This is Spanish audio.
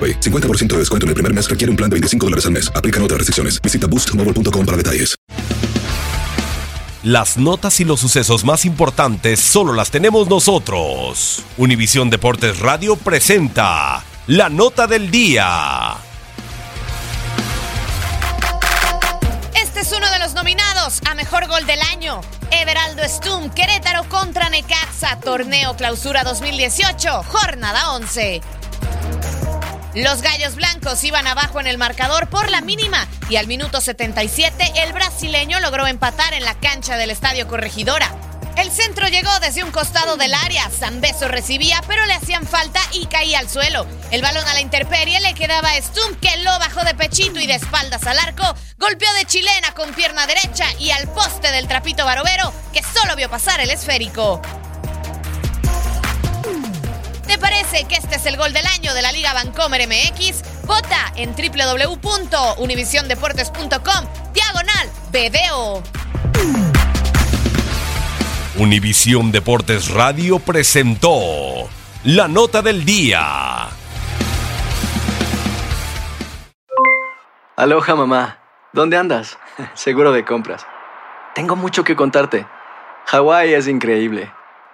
AroPay. 50% de descuento en el primer mes requiere un plan de 25 dólares al mes. Aplican otras restricciones. Visita boostmobile.com para detalles. Las notas y los sucesos más importantes solo las tenemos nosotros. Univisión Deportes Radio presenta la nota del día. Este es uno de los nominados a Mejor Gol del Año. Everaldo Stum, Querétaro contra Necaxa, Torneo Clausura 2018, Jornada 11. Los Gallos Blancos iban abajo en el marcador por la mínima y al minuto 77 el brasileño logró empatar en la cancha del Estadio Corregidora. El centro llegó desde un costado del área, Zambeso recibía pero le hacían falta y caía al suelo. El balón a la intemperie le quedaba a Stum que lo bajó de pechito y de espaldas al arco, golpeó de chilena con pierna derecha y al poste del trapito barovero que solo vio pasar el esférico. ¿Te parece que este es el gol del año de la Liga Vancomer MX? Vota en www.univisiondeportes.com diagonal video. Univisión Deportes Radio presentó la nota del día. Aloha mamá. ¿Dónde andas? Seguro de compras. Tengo mucho que contarte. Hawái es increíble.